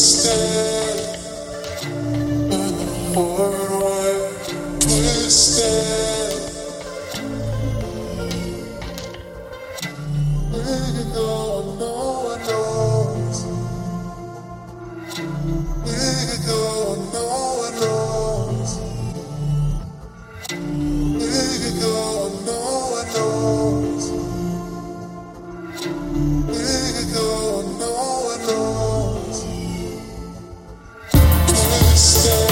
twisted, the a worldwide twisted. still